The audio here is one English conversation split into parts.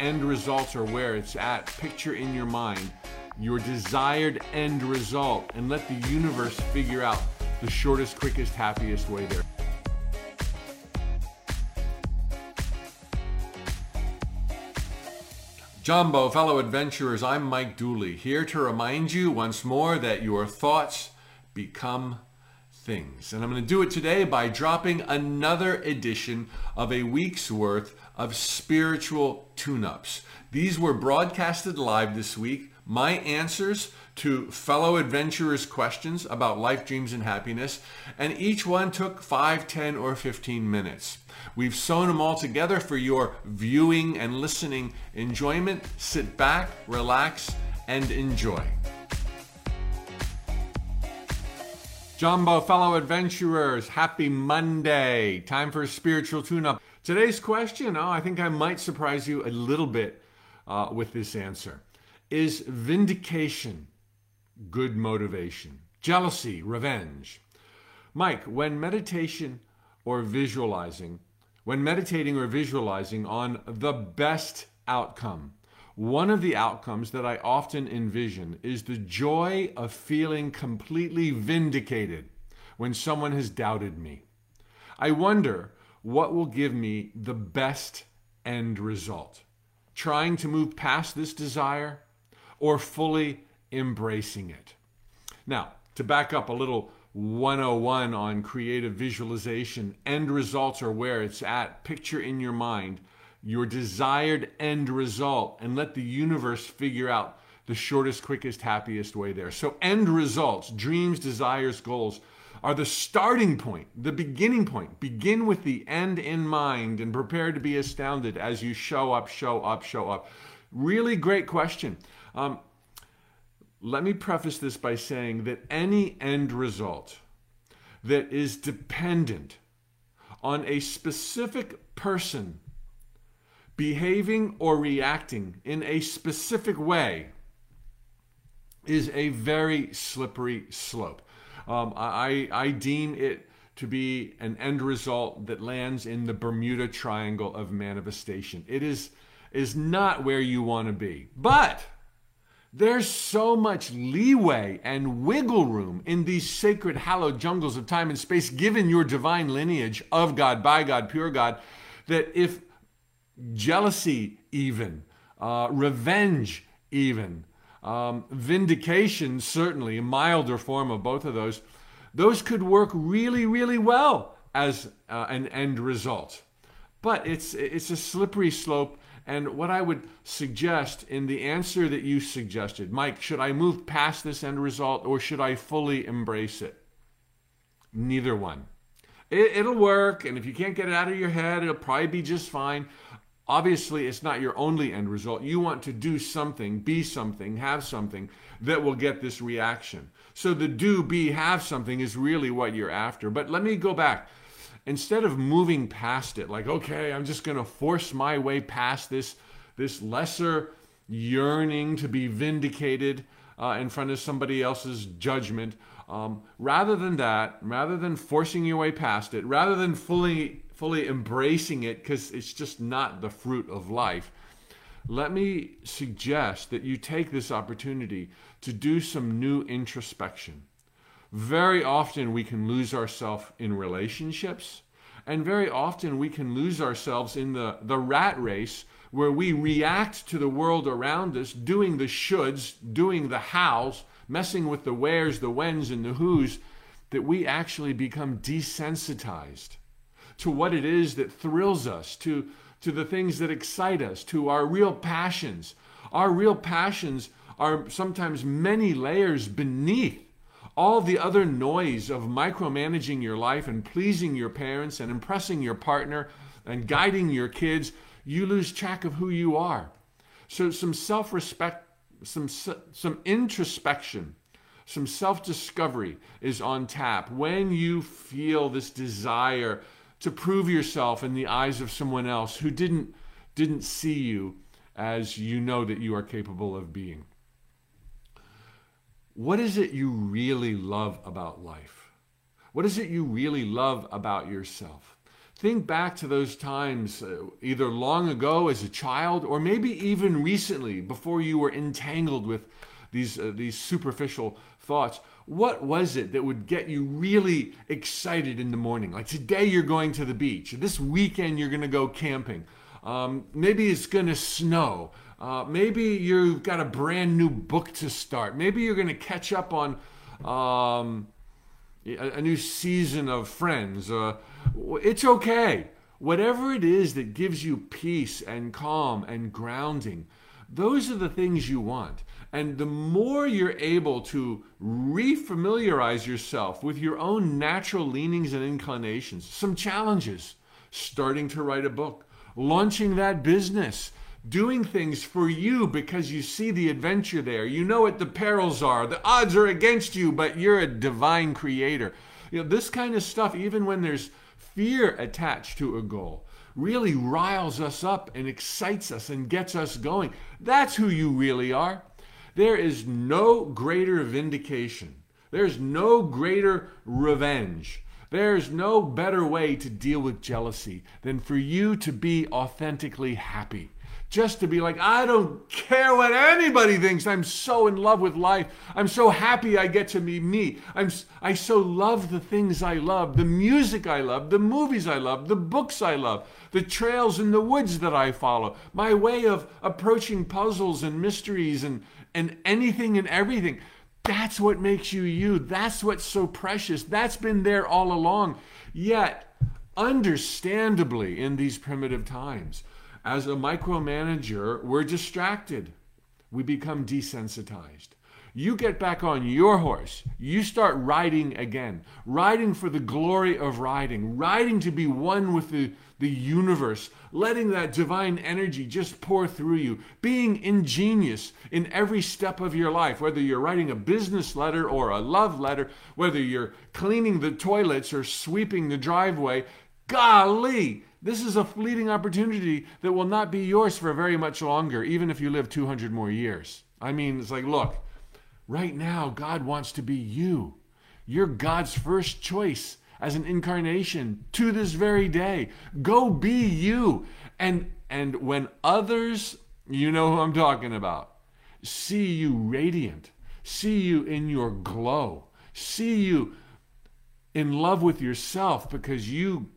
end results are where it's at. Picture in your mind your desired end result and let the universe figure out the shortest, quickest, happiest way there. Jumbo, fellow adventurers, I'm Mike Dooley, here to remind you once more that your thoughts become things. And I'm going to do it today by dropping another edition of a week's worth of spiritual tune ups. These were broadcasted live this week. My answers to fellow adventurers' questions about life, dreams, and happiness, and each one took 5, 10, or 15 minutes. We've sewn them all together for your viewing and listening enjoyment. Sit back, relax, and enjoy. Jumbo, fellow adventurers, happy Monday. Time for a spiritual tune up. Today's question, oh, I think I might surprise you a little bit uh, with this answer. Is vindication good motivation? Jealousy, revenge? Mike, when meditation or visualizing, when meditating or visualizing on the best outcome, one of the outcomes that I often envision is the joy of feeling completely vindicated when someone has doubted me. I wonder what will give me the best end result. Trying to move past this desire or fully embracing it. Now, to back up a little 101 on creative visualization, end results are where it's at. Picture in your mind your desired end result and let the universe figure out the shortest, quickest, happiest way there. So, end results, dreams, desires, goals are the starting point, the beginning point. Begin with the end in mind and prepare to be astounded as you show up, show up, show up. Really great question. Um, let me preface this by saying that any end result that is dependent on a specific person behaving or reacting in a specific way is a very slippery slope. Um, I, I deem it to be an end result that lands in the Bermuda Triangle of manifestation. It is, is not where you want to be. But there's so much leeway and wiggle room in these sacred, hallowed jungles of time and space, given your divine lineage of God, by God, pure God, that if jealousy, even, uh, revenge, even, um, vindication, certainly, a milder form of both of those, those could work really, really well as uh, an end result. But it's, it's a slippery slope. And what I would suggest in the answer that you suggested, Mike, should I move past this end result or should I fully embrace it? Neither one. It, will work, and if you can't get it out of your head, it'll probably be just fine. Obviously, it's not your only end result. You want to do something, be something, have something that will get this reaction. So the do, be, have something is really what you're after. But let me go back. Instead of moving past it, like, okay, I'm just going to force my way past this, this lesser yearning to be vindicated uh, in front of somebody else's judgment, um, rather than that, rather than forcing your way past it, rather than fully fully embracing it because it's just not the fruit of life, let me suggest that you take this opportunity to do some new introspection. Very often we can lose ourselves in relationships, and very often we can lose ourselves in the, the rat race where we react to the world around us, doing the shoulds, doing the hows, messing with the wheres, the whens, and the whos, that we actually become desensitized to what it is that thrills us, to, to the things that excite us, to our real passions. Our real passions are sometimes many layers beneath all the other noise of micromanaging your life and pleasing your parents and impressing your partner and guiding your kids. You lose track of who you are. So, some self respect, some, some introspection, some self discovery is on tap when you feel this desire to prove yourself in the eyes of someone else who didn't didn't see you as you know that you are capable of being. What is it you really love about life? What is it you really love about yourself? think back to those times, uh, either long ago as a child or maybe even recently before you were entangled with these, uh, these superficial thoughts. What was it that would get you really excited in the morning? Like today you're going to the beach, this weekend you're going to go camping. Um, maybe it's going to snow. Uh, maybe you've got a brand new book to start. Maybe you're going to catch up on um, a, a, new season of Friends. Uh, it's okay. Whatever it is that gives you peace and calm and grounding, those are the things you want. And the more you're able to refamiliarize yourself with your own natural leanings and inclinations, some challenges, starting to write a book, launching that business, doing things for you because you see the adventure there. You know what the perils are. The odds are against you, but you're a divine creator. You know, this kind of stuff, even when there's fear attached to a goal, really riles us up and excites us and gets us going. That's who you really are. There is no greater vindication. There's no greater revenge there's no better way to deal with jealousy than for you to be authentically happy. Just to be like, I don't care what anybody thinks. I'm so in love with life. I'm so happy I get to be me. I'm, I so love the things I love, the music I love, the movies I love, the books I love, the trails in the woods that I follow, my way of approaching puzzles and mysteries and, and anything and everything. That's what makes you you. That's what's so precious. That's been there all along. Yet, understandably, in these primitive times, as a micromanager, we're distracted. We become desensitized. You get back on your horse. You start riding again. Riding for the glory of riding. Riding to be one with the, the universe. Letting that divine energy just pour through you. Being ingenious in every step of your life. Whether you're writing a business letter or a love letter. Whether you're cleaning the toilets or sweeping the driveway. Golly! This is a fleeting opportunity that will not be yours for very much longer, even if you live 200 more years. I mean, it's like, look, Right now, God wants to be you. You're God's first choice as an incarnation to this very day. Go be you. And and when others, you know who I'm talking about, see you radiant, see you in your glow, see you in love with yourself because you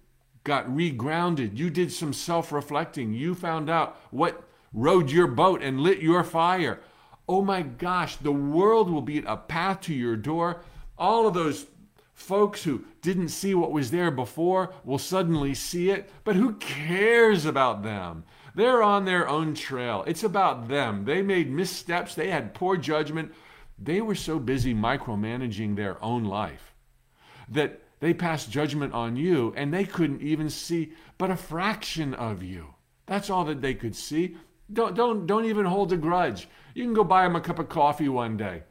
got regrounded, you did some self-reflecting, you found out what rode your boat and lit your fire oh my gosh, the world will be a path to your door. All of those folks who didn't see what was there before will suddenly see it, but who cares about them? They're on their own trail. It's about them. They made missteps, they had poor judgment. They were so busy micromanaging their own life that they passed judgment on you and they couldn't even see but a fraction of you. That's all that they could see. Don't, don't, don't even hold a grudge. You can go buy them a cup of coffee one day.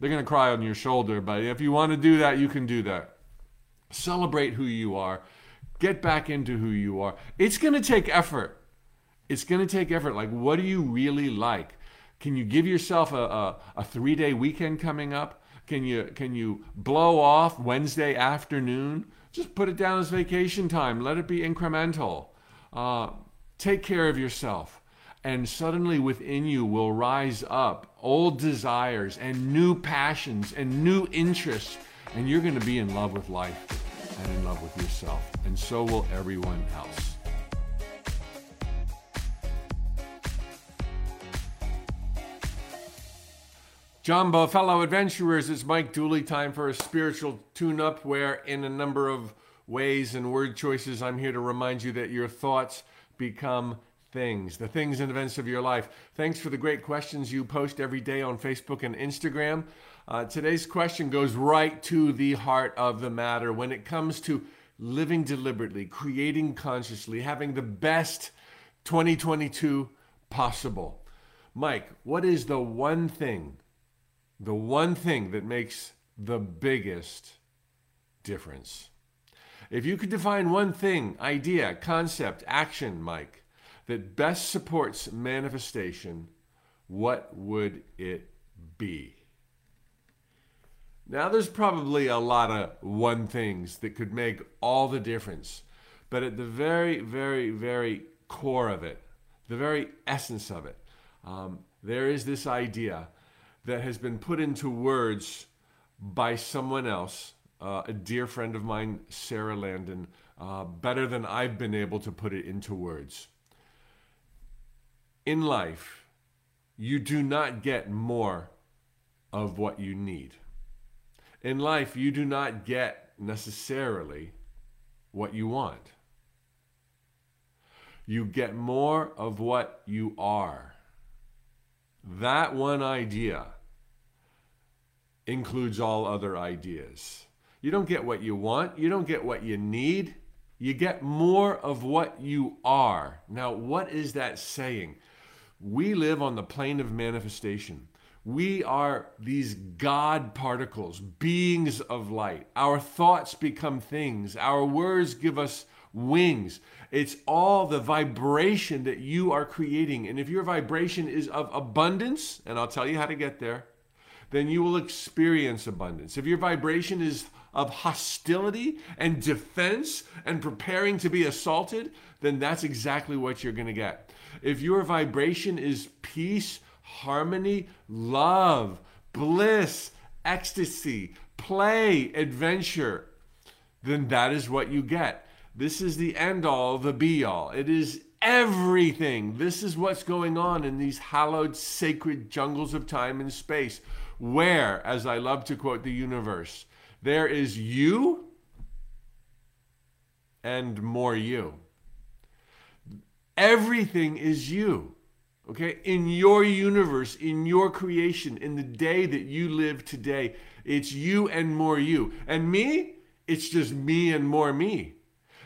They're going to cry on your shoulder, but if you want to do that, you can do that. Celebrate who you are. Get back into who you are. It's going to take effort. It's going to take effort. Like, what do you really like? Can you give yourself a, a, a three day weekend coming up? Can you, can you blow off Wednesday afternoon? Just put it down as vacation time. Let it be incremental. Uh, take care of yourself and suddenly within you will rise up old desires and new passions and new interests, and you're going to be in love with life and in love with yourself, and so will everyone else. Jumbo, fellow adventurers, it's Mike Dooley. Time for a spiritual tune up where, in a number of ways and word choices, I'm here to remind you that your thoughts become things, the things and events of your life. Thanks for the great questions you post every day on Facebook and Instagram. Uh, today's question goes right to the heart of the matter when it comes to living deliberately, creating consciously, having the best 2022 possible. Mike, what is the one thing, the one thing that makes the biggest difference? If you could define one thing, idea, concept, action, Mike, that best supports manifestation, what would it be? Now, there's probably a lot of one things that could make all the difference. But at the very, very, very core of it, the very essence of it, um, there is this idea that has been put into words by someone else, uh, a dear friend of mine, Sara Landon, uh, better than I've been able to put it into words. In life, you do not get more of what you need. In life, you do not get necessarily what you want. You get more of what you are. That one idea includes all other ideas. You don't get what you want, you don't get what you need, you get more of what you are. Now, what is that saying? We live on the plane of manifestation. We are these God particles, beings of light. Our thoughts become things. Our words give us wings. It's all the vibration that you are creating. And if your vibration is of abundance, and I'll tell you how to get there, then you will experience abundance. If your vibration is of hostility and defense and preparing to be assaulted, then that's exactly what you're going to get. If your vibration is peace, harmony, love, bliss, ecstasy, play, adventure, then that is what you get. This is the end all, the be all. It is everything. This is what's going on in these hallowed, sacred jungles of time and space, where, as I love to quote the universe, there is you and more you. Everything is you. Okay? In your universe, in your creation, in the day that you live today, it's you and more you. And me, it's just me and more me.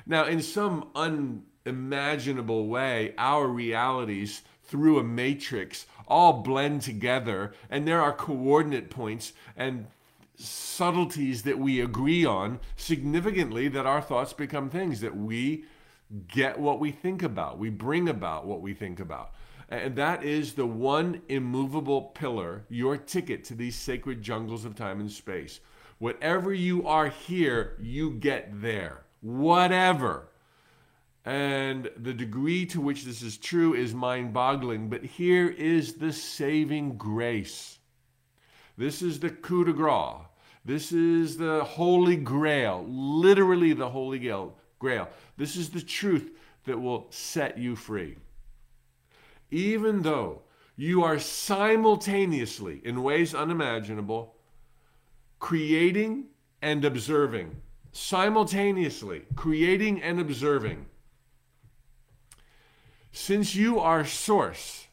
Now, in some unimaginable way, our realities through a matrix all blend together, and there are coordinate points and subtleties that we agree on significantly that our thoughts become things that we get what we think about. We bring about what we think about. And that is the one immovable pillar, your ticket to these sacred jungles of time and space. Whatever you are here, you get there. Whatever. And the degree to which this is true is mind boggling, but here is the saving grace. This is the coup de grace. This is the holy grail, literally the holy grail. This is the truth that will set you free. Even though you are simultaneously, in ways unimaginable, creating and observing, simultaneously creating and observing. Since you are source,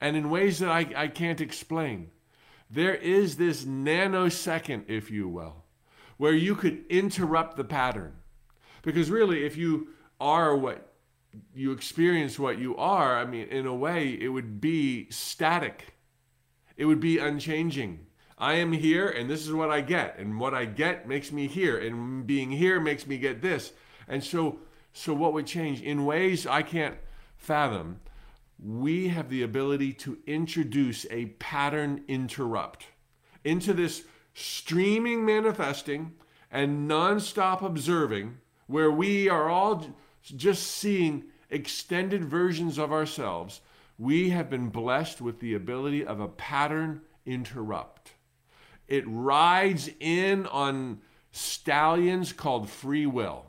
and in ways that I, I can't explain, there is this nanosecond, if you will, where you could interrupt the pattern. Because really, if you are what you experience what you are, I mean, in a way, it would be static, it would be unchanging. I am here and this is what I get, and what I get makes me here, and being here makes me get this. And so, so what would change? In ways I can't fathom, we have the ability to introduce a pattern interrupt into this streaming manifesting and nonstop observing where we are all just seeing extended versions of ourselves. We have been blessed with the ability of a pattern interrupt. It rides in on stallions called free will.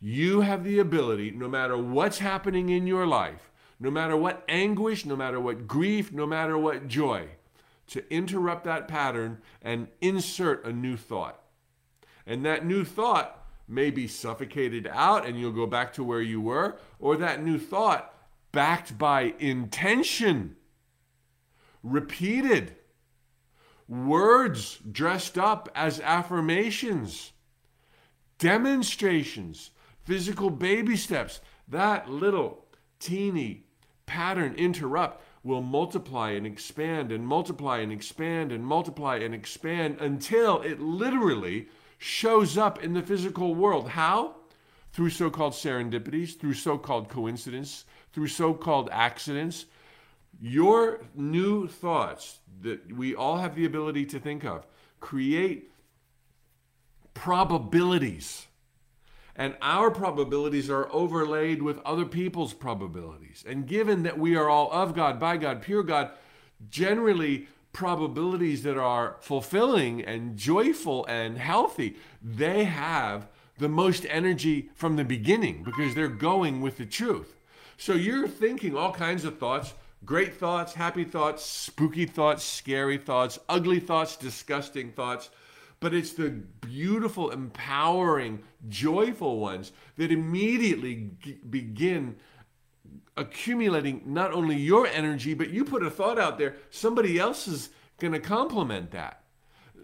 You have the ability, no matter what's happening in your life, no matter what anguish, no matter what grief, no matter what joy, to interrupt that pattern and insert a new thought. And that new thought may be suffocated out and you'll go back to where you were, or that new thought backed by intention, repeated, words dressed up as affirmations, demonstrations, physical baby steps. That little teeny pattern interrupt will multiply and expand and multiply and expand and multiply and expand until it literally shows up in the physical world. How? Through so called serendipities, through so called coincidence, through so called accidents. Your new thoughts that we all have the ability to think of create probabilities And our probabilities are overlaid with other people's probabilities. And given that we are all of God, by God, pure God, generally probabilities that are fulfilling and joyful and healthy, they have the most energy from the beginning because they're going with the truth. So you're thinking all kinds of thoughts great thoughts, happy thoughts, spooky thoughts, scary thoughts, ugly thoughts, disgusting thoughts. But it's the beautiful, empowering, joyful ones that immediately begin accumulating not only your energy, but you put a thought out there, somebody else is going to complement that.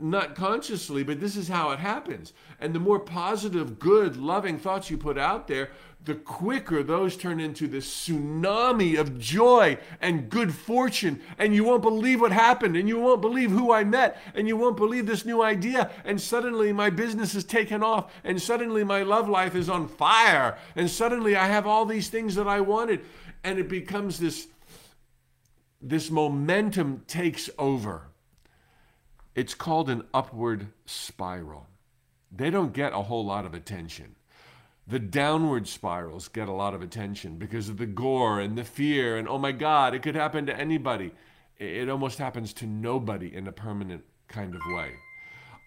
Not consciously, but this is how it happens. And the more positive, good, loving thoughts you put out there, the quicker those turn into this tsunami of joy and good fortune. And you won't believe what happened, and you won't believe who I met, and you won't believe this new idea. And suddenly my business is taken off, and suddenly my love life is on fire, and suddenly I have all these things that I wanted. And it becomes this, this momentum takes over. It's called an upward spiral. They don't get a whole lot of attention. The downward spirals get a lot of attention because of the gore and the fear, and oh my God, it could happen to anybody. It almost happens to nobody in a permanent kind of way.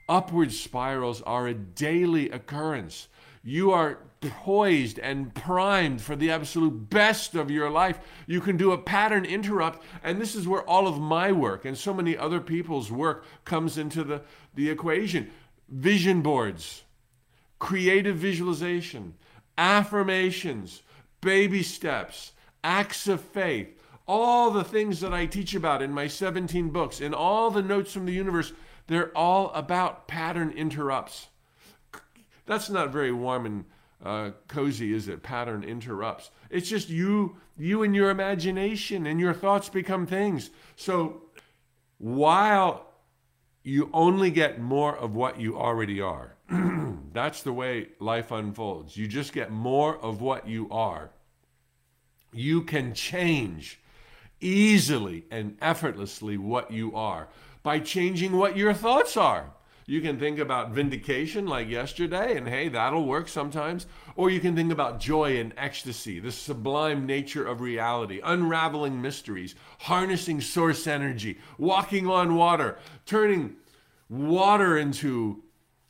Upward spirals are a daily occurrence. You are poised and primed for the absolute best of your life. You can do a pattern interrupt, and this is where all of my work and so many other people's work comes into the, the equation. Vision boards, creative visualization, affirmations, baby steps, acts of faith, all the things that I teach about in my 17 books, in all the notes from the universe, they're all about pattern interrupts. That's not very warm and uh, cozy, is it? Pattern interrupts. It's just you, you and your imagination, and your thoughts become things. So while you only get more of what you already are, that's the way life unfolds. You just get more of what you are. You can change easily and effortlessly what you are by changing what your thoughts are. You can think about vindication like yesterday, and hey, that'll work sometimes. Or you can think about joy and ecstasy, the sublime nature of reality, unraveling mysteries, harnessing source energy, walking on water, turning water into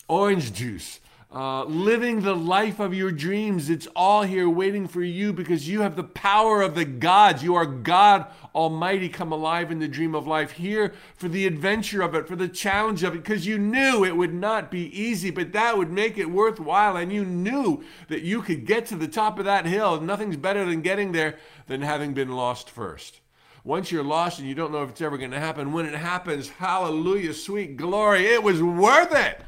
orange juice, uh, living the life of your dreams. It's all here waiting for you because you have the power of the gods. You are God Almighty come alive in the dream of life, here for the adventure of it, for the challenge of it, because you knew it would not be easy, but that would make it worthwhile. And you knew that you could get to the top of that hill. Nothing's better than getting there than having been lost first. Once you're lost and you don't know if it's ever going to happen, when it happens, hallelujah, sweet glory, it was worth it.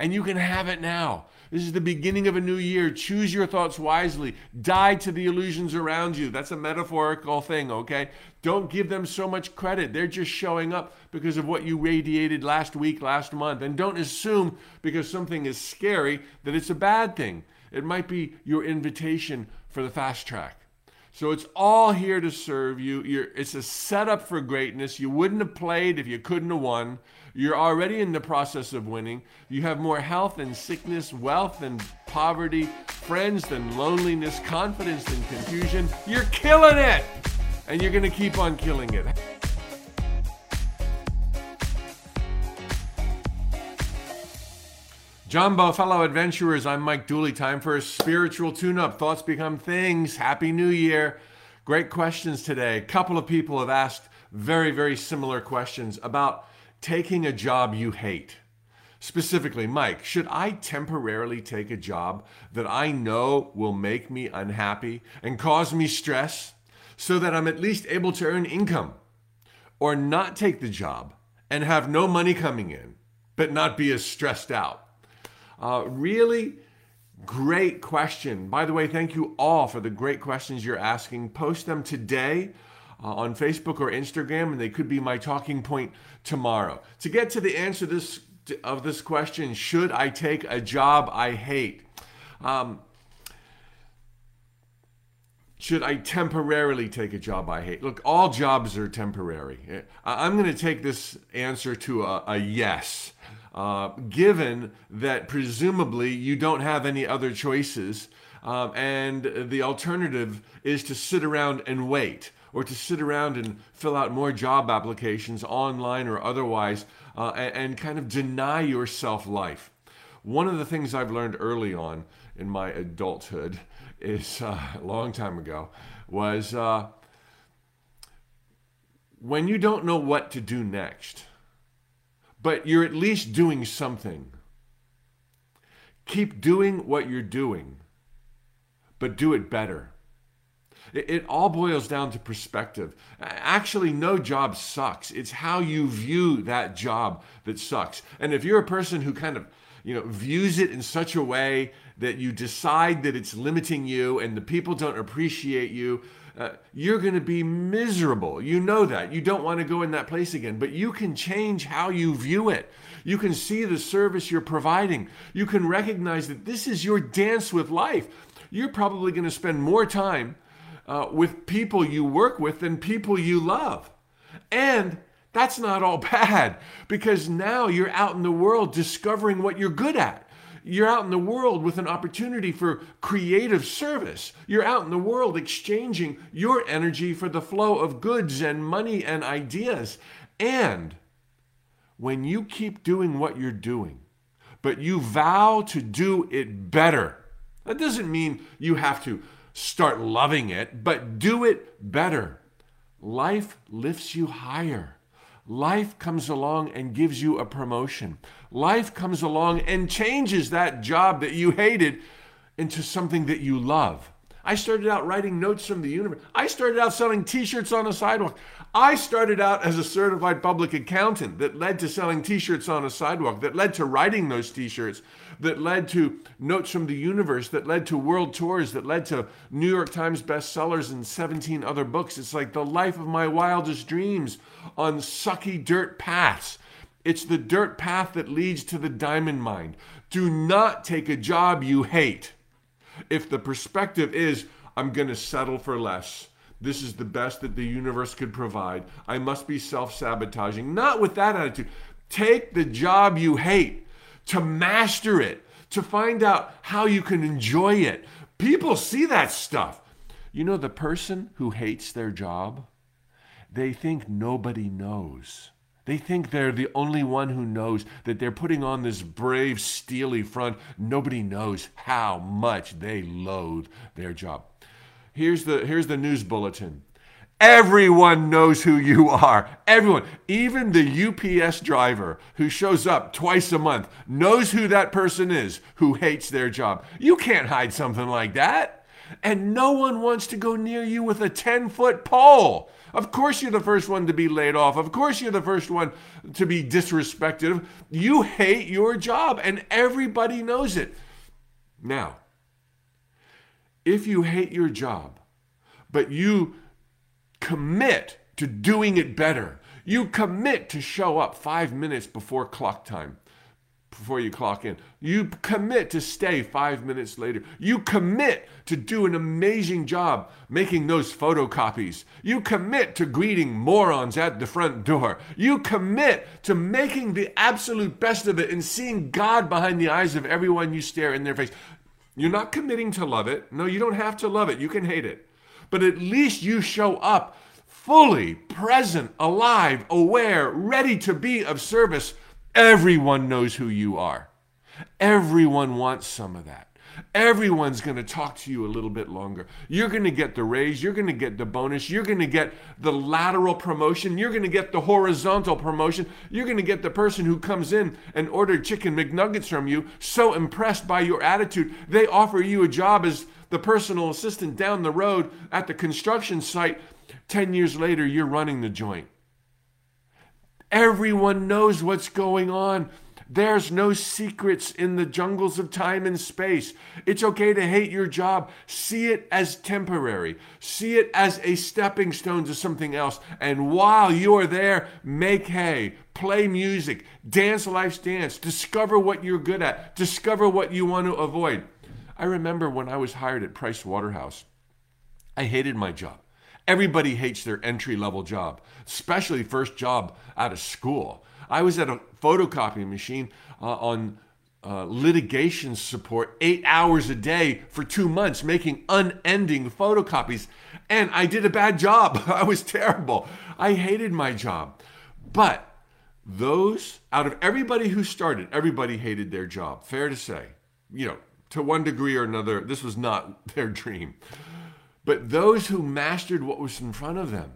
And you can have it now. This is the beginning of a new year. Choose your thoughts wisely. Die to the illusions around you. That's a metaphorical thing, okay? Don't give them so much credit. They're just showing up because of what you radiated last week, last month. And don't assume because something is scary that it's a bad thing. It might be your invitation for the fast track. So it's all here to serve you. You're, it's a setup for greatness. You wouldn't have played if you couldn't have won. You're already in the process of winning. You have more health and sickness, wealth and poverty, friends than loneliness, confidence than confusion. You're killing it! And you're going to keep on killing it. Jumbo, fellow adventurers, I'm Mike Dooley. Time for a spiritual tune up. Thoughts become things. Happy New Year. Great questions today. A couple of people have asked very, very similar questions about taking a job you hate. Specifically, Mike, should I temporarily take a job that I know will make me unhappy and cause me stress so that I'm at least able to earn income? Or not take the job and have no money coming in, but not be as stressed out? Uh, really great question. By the way, thank you all for the great questions you're asking. Post them today uh, on Facebook or Instagram, and they could be my talking point tomorrow. To get to the answer this, of this question, should I take a job I hate? Um, should I temporarily take a job I hate? Look, all jobs are temporary. I'm going to take this answer to a, a yes. uh, given that presumably you don't have any other choices. Um, and the alternative is to sit around and wait or to sit around and fill out more job applications online or otherwise uh, and, and, kind of deny yourself life. One of the things I've learned early on in my adulthood is uh, a long time ago was uh, when you don't know what to do next, but you're at least doing something. Keep doing what you're doing, but do it better. It, it, all boils down to perspective. Actually, no job sucks. It's how you view that job that sucks. And if you're a person who kind of you know views it in such a way that you decide that it's limiting you and the people don't appreciate you uh, you're going to be miserable. You know that. You don't want to go in that place again, but you can change how you view it. You can see the service you're providing. You can recognize that this is your dance with life. You're probably going to spend more time uh, with people you work with and people you love. And that's not all bad because now you're out in the world discovering what you're good at. You're out in the world with an opportunity for creative service. You're out in the world exchanging your energy for the flow of goods and money and ideas. And when you keep doing what you're doing, but you vow to do it better, that doesn't mean you have to start loving it, but do it better. Life lifts you higher. Life comes along and gives you a promotion. Life comes along and changes that job that you hated into something that you love. I started out writing notes from the universe. I started out selling t shirts on a sidewalk. I started out as a certified public accountant that led to selling t shirts on a sidewalk, that led to writing those t shirts, that led to notes from the universe, that led to world tours, that led to New York Times bestsellers and 17 other books. It's like the life of my wildest dreams on sucky dirt paths. It's the dirt path that leads to the diamond mine. Do not take a job you hate. If the perspective is, I'm going to settle for less, this is the best that the universe could provide. I must be self sabotaging. Not with that attitude. Take the job you hate to master it, to find out how you can enjoy it. People see that stuff. You know, the person who hates their job, they think nobody knows. They think they're the only one who knows that they're putting on this brave, steely front. Nobody knows how much they loathe their job. Here's the, here's the news bulletin. Everyone knows who you are. Everyone, even the UPS driver who shows up twice a month, knows who that person is who hates their job. You can't hide something like that. And no one wants to go near you with a 10 foot pole. Of course, you're the first one to be laid off. Of course, you're the first one to be disrespected. You hate your job, and everybody knows it. Now, if you hate your job, but you commit to doing it better, you commit to show up five minutes before clock time, before you clock in. You commit to stay five minutes later. You commit to do an amazing job making those photocopies. You commit to greeting morons at the front door. You commit to making the absolute best of it and seeing God behind the eyes of everyone you stare in their face. You're not committing to love it. No, you don't have to love it. You can hate it. But at least you show up fully present, alive, aware, ready to be of service. Everyone knows who you are. Everyone wants some of that. Everyone's going to talk to you a little bit longer. You're going to get the raise. You're going to get the bonus. You're going to get the lateral promotion. You're going to get the horizontal promotion. You're going to get the person who comes in and ordered chicken McNuggets from you, so impressed by your attitude, they offer you a job as the personal assistant down the road at the construction site. 10 years later, you're running the joint. Everyone knows what's going on. There's no secrets in the jungles of time and space. It's okay to hate your job. See it as temporary. See it as a stepping stone to something else. And while you're there, make hay, play music, dance life's dance, discover what you're good at, discover what you want to avoid. I remember when I was hired at Price Waterhouse, I hated my job. Everybody hates their entry level job, especially first job out of school. I was at a photocopying machine uh, on uh, litigation support eight hours a day for two months, making unending photocopies. And I did a bad job. I was terrible. I hated my job. But those, out of everybody who started, everybody hated their job. Fair to say. You know, to one degree or another, this was not their dream. But those who mastered what was in front of them,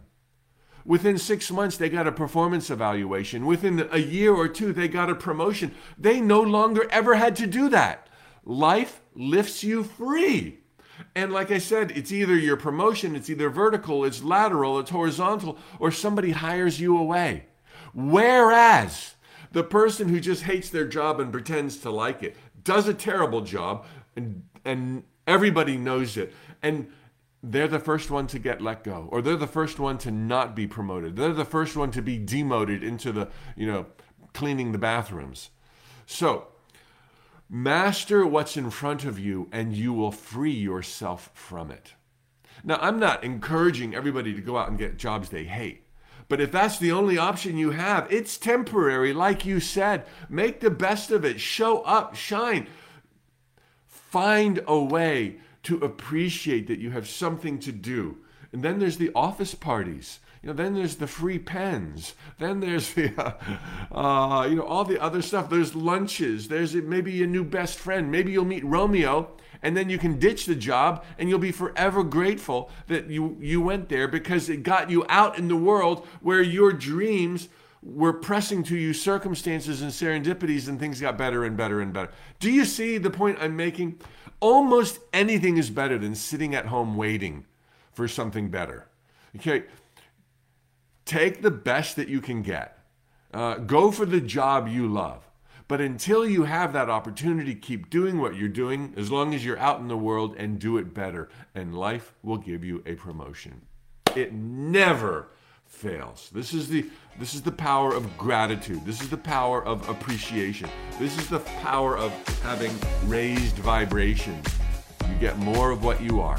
within six months, they got a performance evaluation. Within a year or two, they got a promotion. They no longer ever had to do that. Life lifts you free. And like I said, it's either your promotion, it's either vertical, it's lateral, it's horizontal, or somebody hires you away. Whereas the person who just hates their job and pretends to like it does a terrible job, and, and everybody knows it. And they're the first one to get let go, or they're the first one to not be promoted. They're the first one to be demoted into the, you know, cleaning the bathrooms. So, master what's in front of you, and you will free yourself from it. Now, I'm not encouraging everybody to go out and get jobs they hate. But if that's the only option you have, it's temporary, like you said. Make the best of it. Show up, shine. Find a way to appreciate that you have something to do. And then there's the office parties. You know, then there's the free pens. Then there's the, uh, uh, you know, all the other stuff. There's lunches. There's maybe a new best friend. Maybe you'll meet Romeo and then you can ditch the job and you'll be forever grateful that you, you went there because it got you out in the world where your dreams were pressing to you circumstances and serendipities and things got better and better and better. Do you see the point I'm making? Almost anything is better than sitting at home waiting for something better. Okay, take the best that you can get. Uh, go for the job you love. But until you have that opportunity, keep doing what you're doing as long as you're out in the world and do it better. And life will give you a promotion. It never fails. This is the this is the power of gratitude. This is the power of appreciation. This is the power of having raised vibrations. You get more of what you are.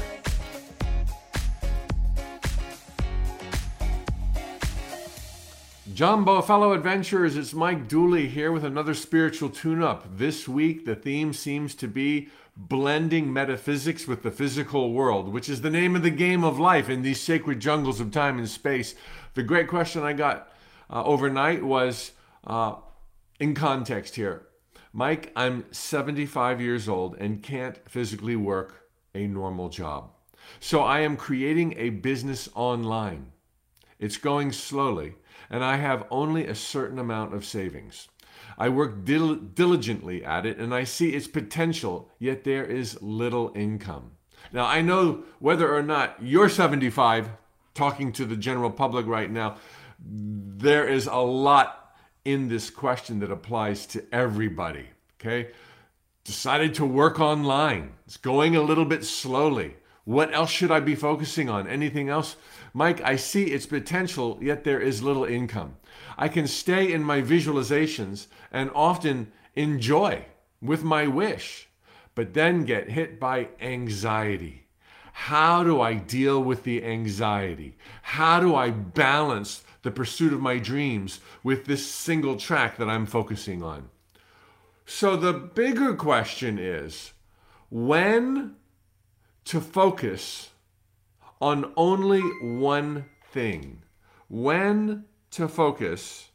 Jumbo, fellow adventurers, it's Mike Dooley here with another spiritual tune up. This week, the theme seems to be blending metaphysics with the physical world, which is the name of the game of life in these sacred jungles of time and space. The great question I got uh, overnight was uh, in context here Mike, I'm 75 years old and can't physically work a normal job. So I am creating a business online. It's going slowly and I have only a certain amount of savings. I work dil- diligently at it and I see its potential, yet there is little income. Now, I know whether or not you're 75, talking to the general public right now, there is a lot in this question that applies to everybody. Okay? Decided to work online. It's going a little bit slowly. What else should I be focusing on? Anything else? Mike, I see its potential, yet there is little income. I can stay in my visualizations and often enjoy with my wish, but then get hit by anxiety. How do I deal with the anxiety? How do I balance the pursuit of my dreams with this single track that I'm focusing on? So the bigger question is when to focus on only one thing. When to focus,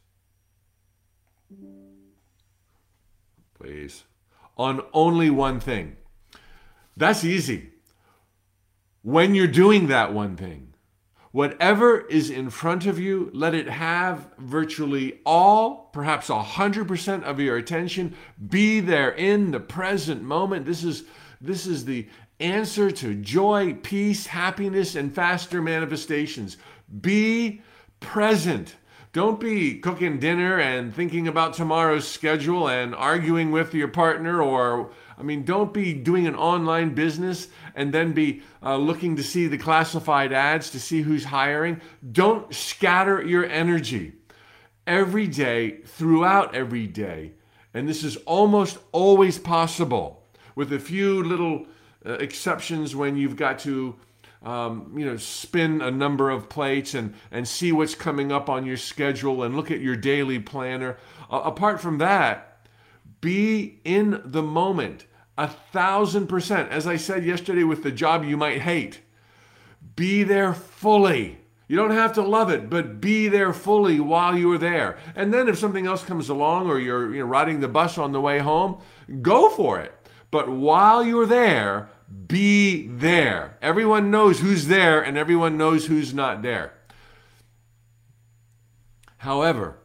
please, on only one thing. That's easy. When you're doing that one thing, whatever is in front of you, let it have virtually all, perhaps 100% of your attention. Be there in the present moment. This is this is the answer to joy, peace, happiness, and faster manifestations. Be present. Don't be cooking dinner and thinking about tomorrow's schedule and arguing with your partner, or, I mean, don't be doing an online business and then be uh, looking to see the classified ads to see who's hiring. Don't scatter your energy every day, throughout every day. And this is almost always possible with a few little uh, exceptions when you've got to um, you know, spin a number of plates and, and see what's coming up on your schedule and look at your daily planner. Uh, apart from that, be in the moment a thousand percent. As I said yesterday with the job you might hate, be there fully. You don't have to love it, but be there fully while you're there. And then if something else comes along or you're you know, riding the bus on the way home, go for it. But while you're there, be there. Everyone knows who's there and everyone knows who's not there. However,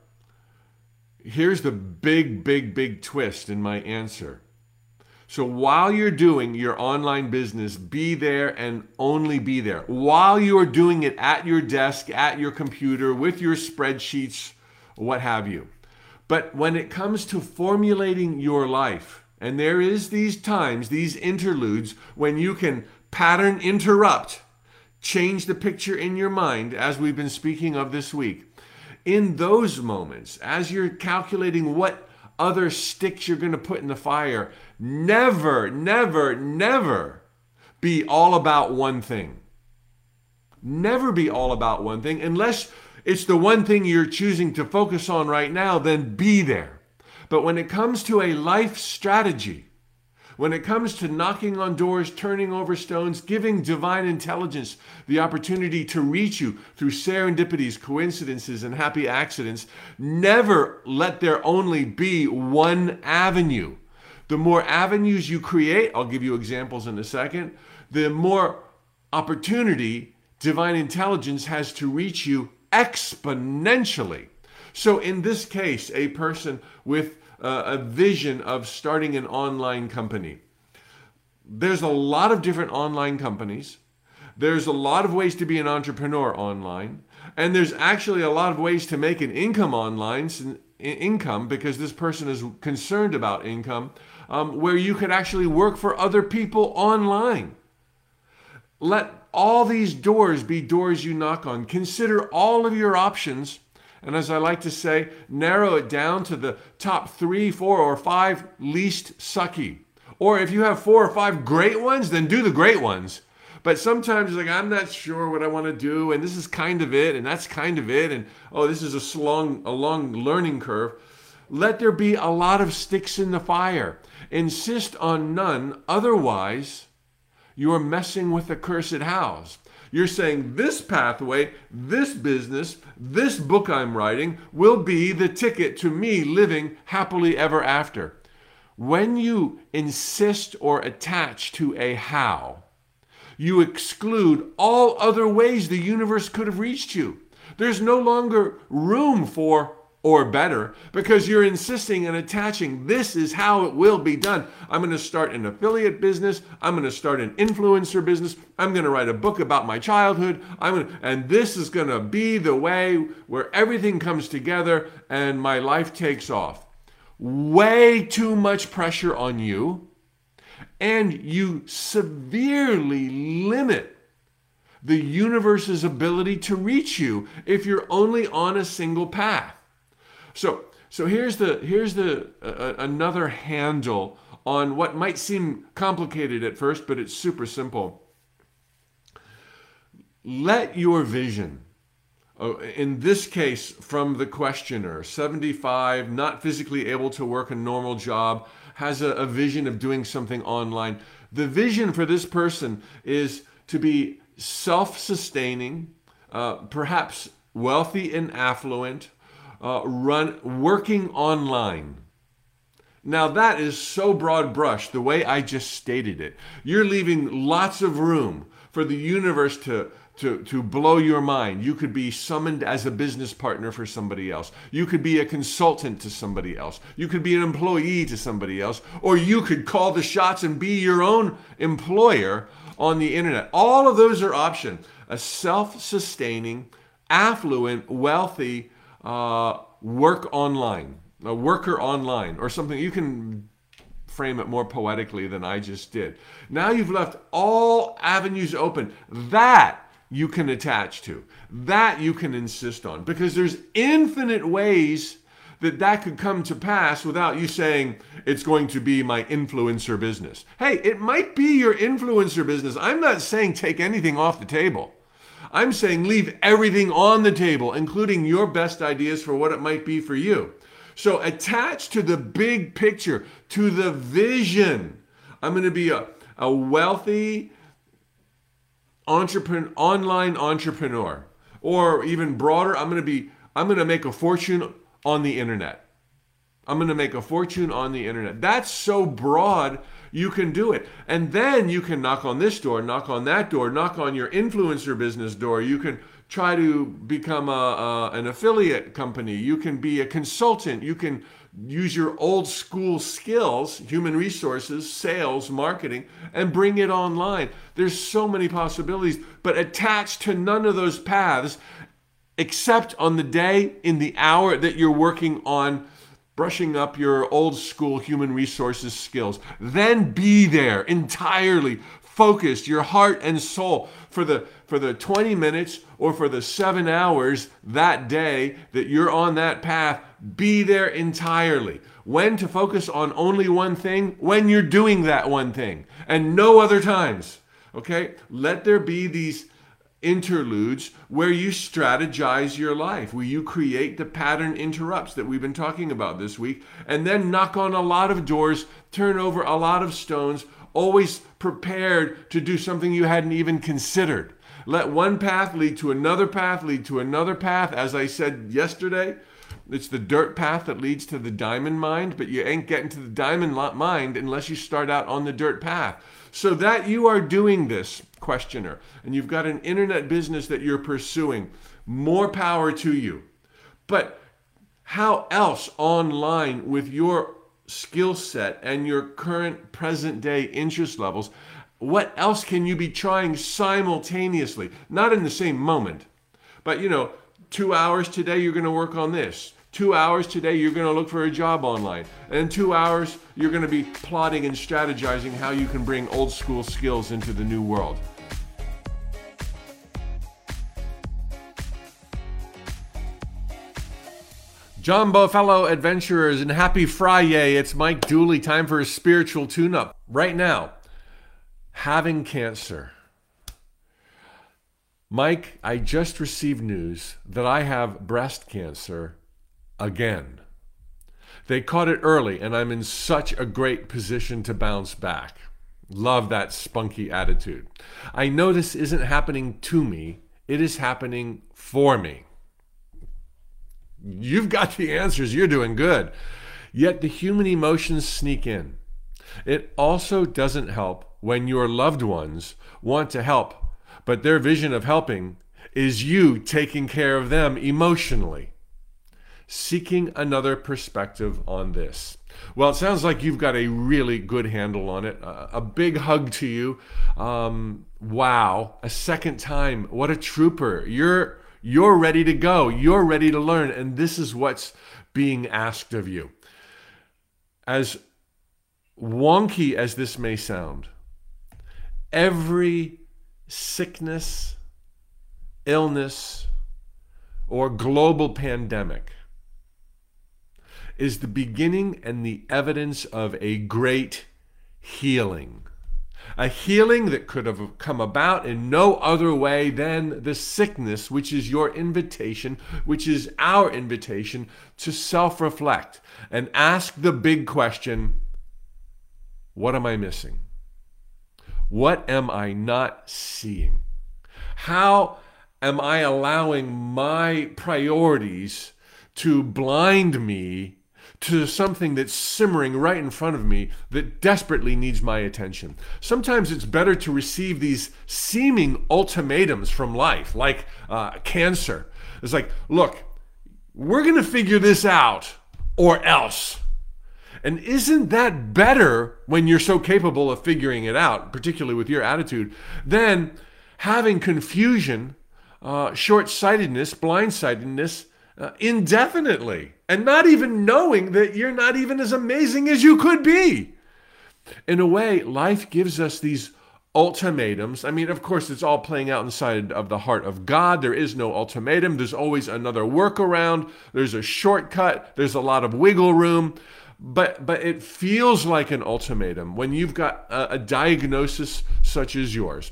here's the big, big, big twist in my answer. So while you're doing your online business, be there and only be there. While you're doing it at your desk, at your computer, with your spreadsheets, what have you. But when it comes to formulating your life, and there is these times, these interludes, when you can pattern interrupt, change the picture in your mind, as we've been speaking of this week. In those moments, as you're calculating what other sticks you're going to put in the fire, never, never, never be all about one thing. Never be all about one thing unless it's the one thing you're choosing to focus on right now, then be there. But when it comes to a life strategy, when it comes to knocking on doors, turning over stones, giving divine intelligence the opportunity to reach you through serendipities, coincidences, and happy accidents, never let there only be one avenue. The more avenues you create, I'll give you examples in a second, the more opportunity divine intelligence has to reach you exponentially. So, in this case, a person with uh, a vision of starting an online company. There's a lot of different online companies. There's a lot of ways to be an entrepreneur online. And there's actually a lot of ways to make an income online, income, because this person is concerned about income, um, where you could actually work for other people online. Let all these doors be doors you knock on. Consider all of your options and as I like to say, narrow it down to the top three, four, or five least sucky. Or if you have four or five great ones, then do the great ones. But sometimes like I'm not sure what I want to do, and this is kind of it, and that's kind of it, and oh, this is a long, a long learning curve. Let there be a lot of sticks in the fire. Insist on none, otherwise, you are messing with the cursed hows. You're saying this pathway, this business, this book I'm writing will be the ticket to me living happily ever after. When you insist or attach to a how, you exclude all other ways the universe could have reached you. There's no longer room for or better because you're insisting and attaching this is how it will be done. I'm going to start an affiliate business. I'm going to start an influencer business. I'm going to write a book about my childhood. I'm going to, and this is going to be the way where everything comes together and my life takes off. Way too much pressure on you and you severely limit the universe's ability to reach you if you're only on a single path. So, so here's the here's the uh, another handle on what might seem complicated at first, but it's super simple. Let your vision, uh, in this case from the questioner, 75, not physically able to work a normal job, has a, a vision of doing something online. The vision for this person is to be self sustaining, uh, perhaps wealthy and affluent, uh, run working online. Now that is so broad brush the way I just stated it. You're leaving lots of room for the universe to to, to blow your mind. You could be summoned as a business partner for somebody else. You could be a consultant to somebody else. You could be an employee to somebody else. Or you could call the shots and be your own employer on the internet. All of those are options. A self sustaining, affluent, wealthy, uh, work online, a worker online, or something. You can frame it more poetically than I just did. Now you've left all avenues open. That you can attach to, that you can insist on, because there's infinite ways that that could come to pass without you saying it's going to be my influencer business. Hey, it might be your influencer business. I'm not saying take anything off the table. I'm saying leave everything on the table, including your best ideas for what it might be for you. So attach to the big picture, to the vision. I'm going to be a, a wealthy entrepreneur, online entrepreneur, or even broader, I'm going to be, I'm going to make a fortune on the internet. I'm going to make a fortune on the internet. That's so broad, you can do it. And then you can knock on this door, knock on that door, knock on your influencer business door. You can try to become a, a, an affiliate company. You can be a consultant. You can use your old school skills, human resources, sales, marketing, and bring it online. There's so many possibilities, but attached to none of those paths except on the day, in the hour that you're working on brushing up your old school human resources skills. Then be there entirely focused, your heart and soul for the for the 20 minutes or for the 7 hours that day that you're on that path, be there entirely. When to focus on only one thing? When you're doing that one thing and no other times. Okay? Let there be these interludes where you strategize your life, where you create the pattern interrupts that we've been talking about this week, and then knock on a lot of doors, turn over a lot of stones, always prepared to do something you hadn't even considered. Let one path lead to another path, lead to another path. As I said yesterday, it's the dirt path that leads to the diamond mind, but you ain't getting to the diamond mind unless you start out on the dirt path. So that you are doing this, questioner, and you've got an internet business that you're pursuing, more power to you. But how else online with your skill set and your current present day interest levels, what else can you be trying simultaneously? Not in the same moment, but you know, two hours today you're going to work on this. Two hours today, you're going to look for a job online. And in two hours, you're going to be plotting and strategizing how you can bring old school skills into the new world. Jambo, fellow adventurers, and happy Friday. It's Mike Dooley. Time for a spiritual tune up. Right now, having cancer. Mike, I just received news that I have breast cancer again. They caught it early, and I'm in such a great position to bounce back. Love that spunky attitude. I know this isn't happening to me, it is happening for me. You've got the answers, you're doing good. Yet the human emotions sneak in. It also doesn't help when your loved ones want to help, but their vision of helping is you taking care of them emotionally seeking another perspective on this. Well, it sounds like you've got a really good handle on it. Uh, a big hug to you. Um, wow, a second time. What a trooper. You're you're ready to go. You're ready to learn and this is what's being asked of you. As wonky as this may sound, every sickness, illness, or global pandemic is the beginning and the evidence of a great healing. A healing that could have come about in no other way than the sickness, which is your invitation, which is our invitation to self reflect and ask the big question what am I missing? What am I not seeing? How am I allowing my priorities to blind me to something that's simmering right in front of me that desperately needs my attention. Sometimes it's better to receive these seeming ultimatums from life, like uh, cancer. It's like, look, we're going to figure this out or else. And isn't that better when you're so capable of figuring it out, particularly with your attitude, than having confusion, uh, short sightedness, blindsidedness uh, indefinitely? and not even knowing that you're not even as amazing as you could be. In a way, life gives us these ultimatums. I mean, of course, it's all playing out inside of the heart of God. There is no ultimatum. There's always another workaround. There's a shortcut. There's a lot of wiggle room. But, but it feels like an ultimatum when you've got a, a diagnosis such as yours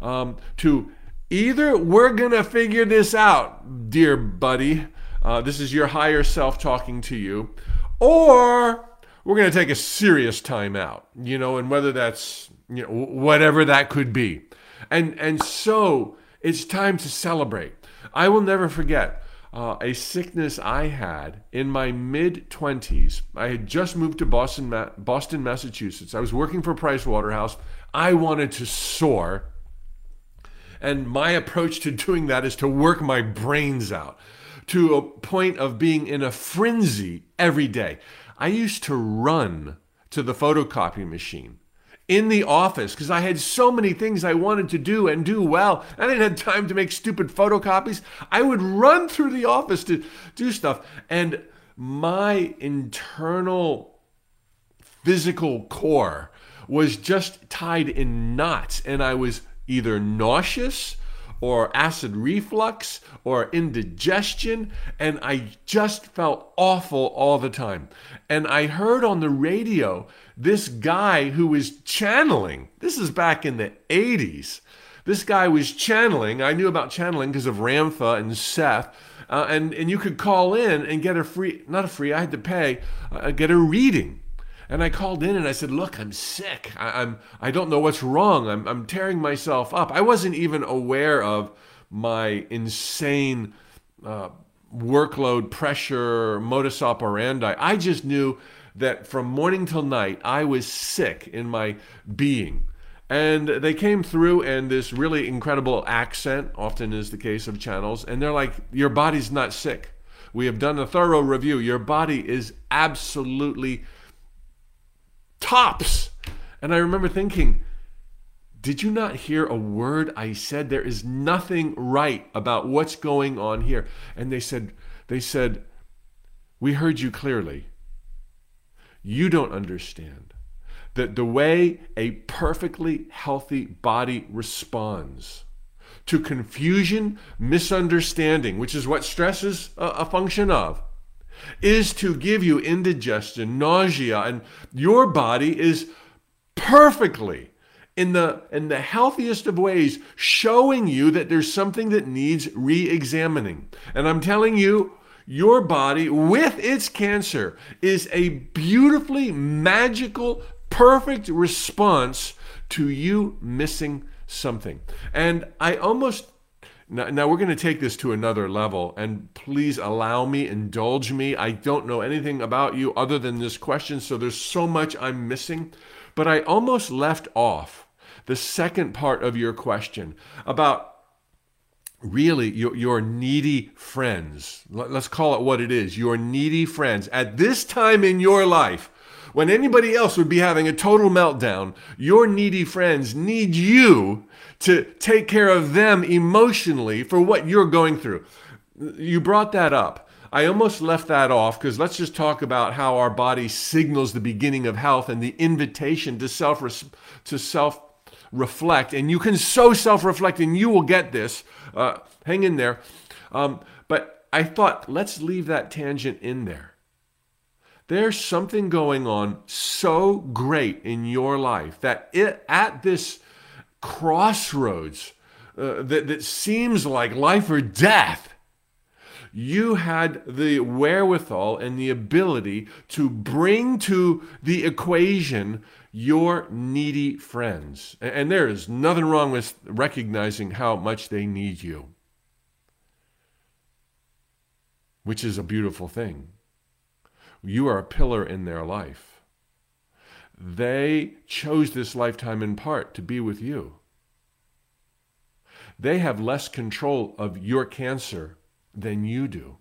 um, to either we're to figure this out, dear buddy. Uh, this is your higher self talking to you. Or we're going to take a serious time out, you know, and whether that's, you know, whatever that could be. And, and so it's time to celebrate. I will never forget uh, a sickness I had in my mid 20s. I had just moved to Boston, Ma- Boston, Massachusetts. I was working for Price Waterhouse. I wanted to soar. And my approach to doing that is to work my brains out to a point of being in a frenzy every day. I used to run to the photocopy machine in the office because I had so many things I wanted to do and do well. I didn't have time to make stupid photocopies. I would run through the office to do stuff. And my internal physical core was just tied in knots. And I was either nauseous or acid reflux or indigestion, and I just felt awful all the time. And I heard on the radio this guy who was channeling, this is back in the 80s. This guy was channeling. I knew about channeling because of Ramtha and Seth. Uh, and, and you could call in and get a free, not a free, I had to pay, uh, get a reading. And I called in and I said, "Look, I'm sick. I, I'm I don't know what's wrong. I'm I'm tearing myself up. I wasn't even aware of my insane uh, workload, pressure, modus operandi. I just knew that from morning till night I was sick in my being." And they came through and this really incredible accent, often is the case of channels, and they're like, Your body's not sick. We have done a thorough review. Your body is absolutely tops. And I remember thinking, did you not hear a word I said? There is nothing right about what's going on here. And they said, they said, we heard you clearly. You don't understand that the way a perfectly healthy body responds to confusion, misunderstanding, which is what stress is a, function of, is to give you indigestion, nausea, and your body is perfectly in the in the healthiest of ways showing you that there's something that needs re-examining. And I'm telling you, your body with its cancer is a beautifully magical perfect response to you missing something. And I almost now, now we're going to take this to another level, and please allow me, indulge me. I don't know anything about you other than this question, so there's so much I'm missing. But I almost left off the second part of your question about really your, your needy friends. Let's call it what it is your needy friends. At this time in your life, when anybody else would be having a total meltdown, your needy friends need you to take care of them emotionally for what you're going through. You brought that up. I almost left that off because let's just talk about how our body signals the beginning of health and the invitation to self to self reflect. And you can so self reflect, and you will get this. Uh, hang in there. Um, but I thought let's leave that tangent in there. There's something going on so great in your life that it, at this crossroads uh, that, that seems like life or death, you had the wherewithal and the ability to bring to the equation your needy friends. And there is nothing wrong with recognizing how much they need you, which is a beautiful thing. You are a pillar in their life. They chose this lifetime in part to be with you. They have less control of your cancer than you do.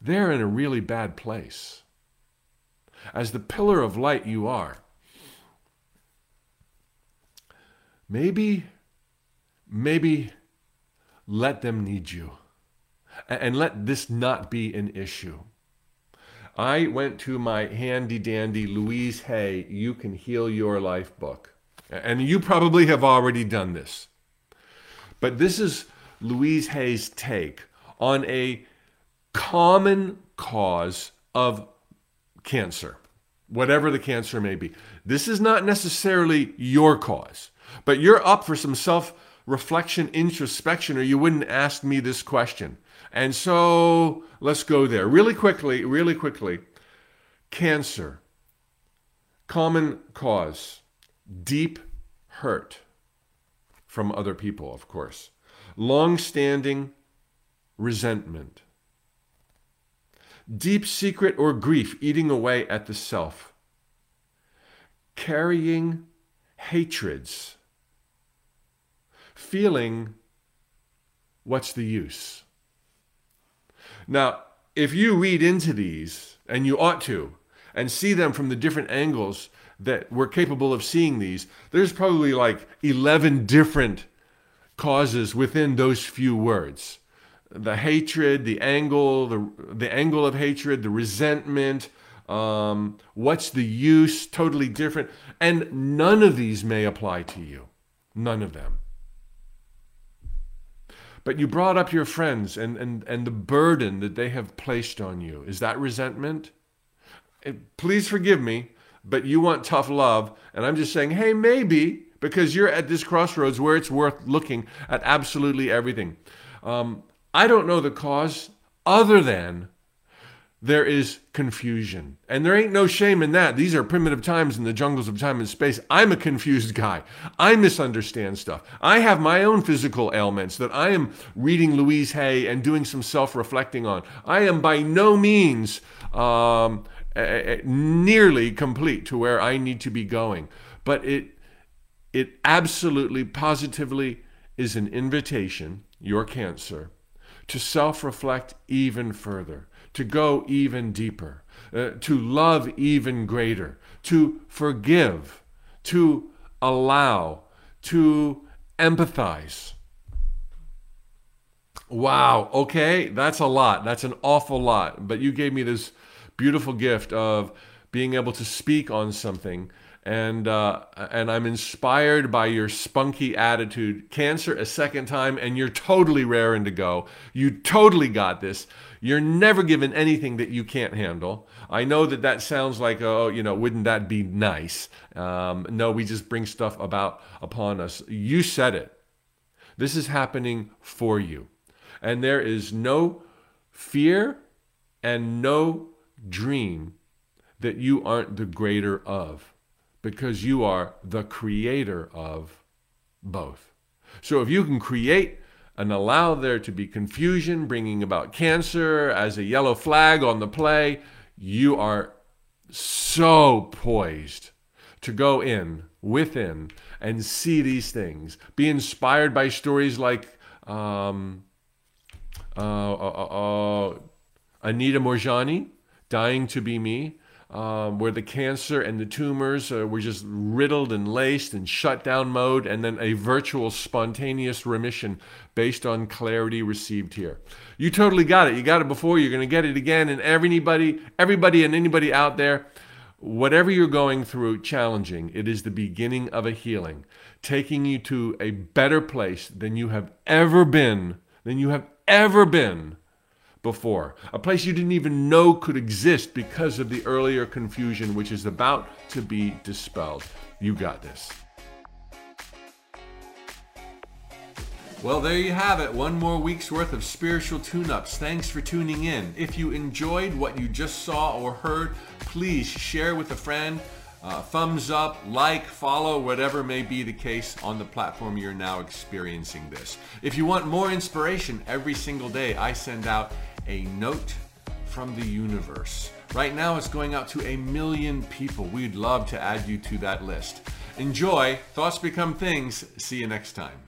They're in a really bad place. As the pillar of light you are, maybe, maybe let them need you. And let this not be an issue. I went to my handy dandy Louise Hay You Can Heal Your Life book. And you probably have already done this. But this is Louise Hay's take on a common cause of cancer, whatever the cancer may be. This is not necessarily your cause, but you're up for some self reflection, introspection, or you wouldn't ask me this question. And so let's go there. Really quickly, really quickly. Cancer, common cause, deep hurt from other people, of course, long standing resentment, deep secret or grief eating away at the self, carrying hatreds, feeling what's the use. Now, if you read into these, and you ought to, and see them from the different angles that we're capable of seeing these, there's probably like 11 different causes within those few words. The hatred, the angle, the, the angle of hatred, the resentment, um, what's the use, totally different. And none of these may apply to you. None of them. But you brought up your friends and, and, and the burden that they have placed on you. Is that resentment? Eh, please forgive me, but you want tough love. And I'm just saying, hey, maybe, because you're at this crossroads where it's worth looking at absolutely everything. Um, I don't know the cause other than there is confusion. And there ain't no shame in that. These are primitive times in the jungles of time and space. I'm a confused guy. I misunderstand stuff. I have my own physical ailments that I am reading Louise Hay and doing some self reflecting on. I am by no means um, nearly complete to where I need to be going. But it, it absolutely, positively is an invitation, your cancer, to self reflect even further to go even deeper, uh, to love even greater, to forgive, to allow, to empathize. Wow, okay, that's a lot. That's an awful lot. But you gave me this beautiful gift of being able to speak on something and uh, and I'm inspired by your spunky attitude. Cancer a second time, and you're totally raring to go. You totally got this. You're never given anything that you can't handle. I know that that sounds like, oh, you know, wouldn't that be nice? Um, no, we just bring stuff about upon us. You said it. This is happening for you, and there is no fear and no dream that you aren't the greater of because you are the creator of both. So if you can create and allow there to be confusion, bringing about cancer as a yellow flag on the play, you are so poised to go in within and see these things. Be inspired by stories like um, uh, uh, uh, uh Anita Moorjani, Dying to Be Me um, where the cancer and the tumors uh, were just riddled and laced and shut down mode, and then a virtual spontaneous remission based on clarity received here. You totally got it. You got it before. You're going to get it again. And everybody, everybody, and anybody out there, whatever you're going through, challenging, it is the beginning of a healing, taking you to a better place than you have ever been, than you have ever been before, a place you didn't even know could exist because of the earlier confusion, which is about to be dispelled. You got this. Well, there you have it. One more week's worth of spiritual tune ups. Thanks for tuning in. If you enjoyed what you just saw or heard, please share with a friend. Uh, thumbs up, like, follow, whatever may be the case on the platform you're now experiencing this. If you want more inspiration every single day, I send out a note from the universe. Right now, it's going out to a million people. We'd love to add you to that list. Enjoy. Thoughts become things. See you next time.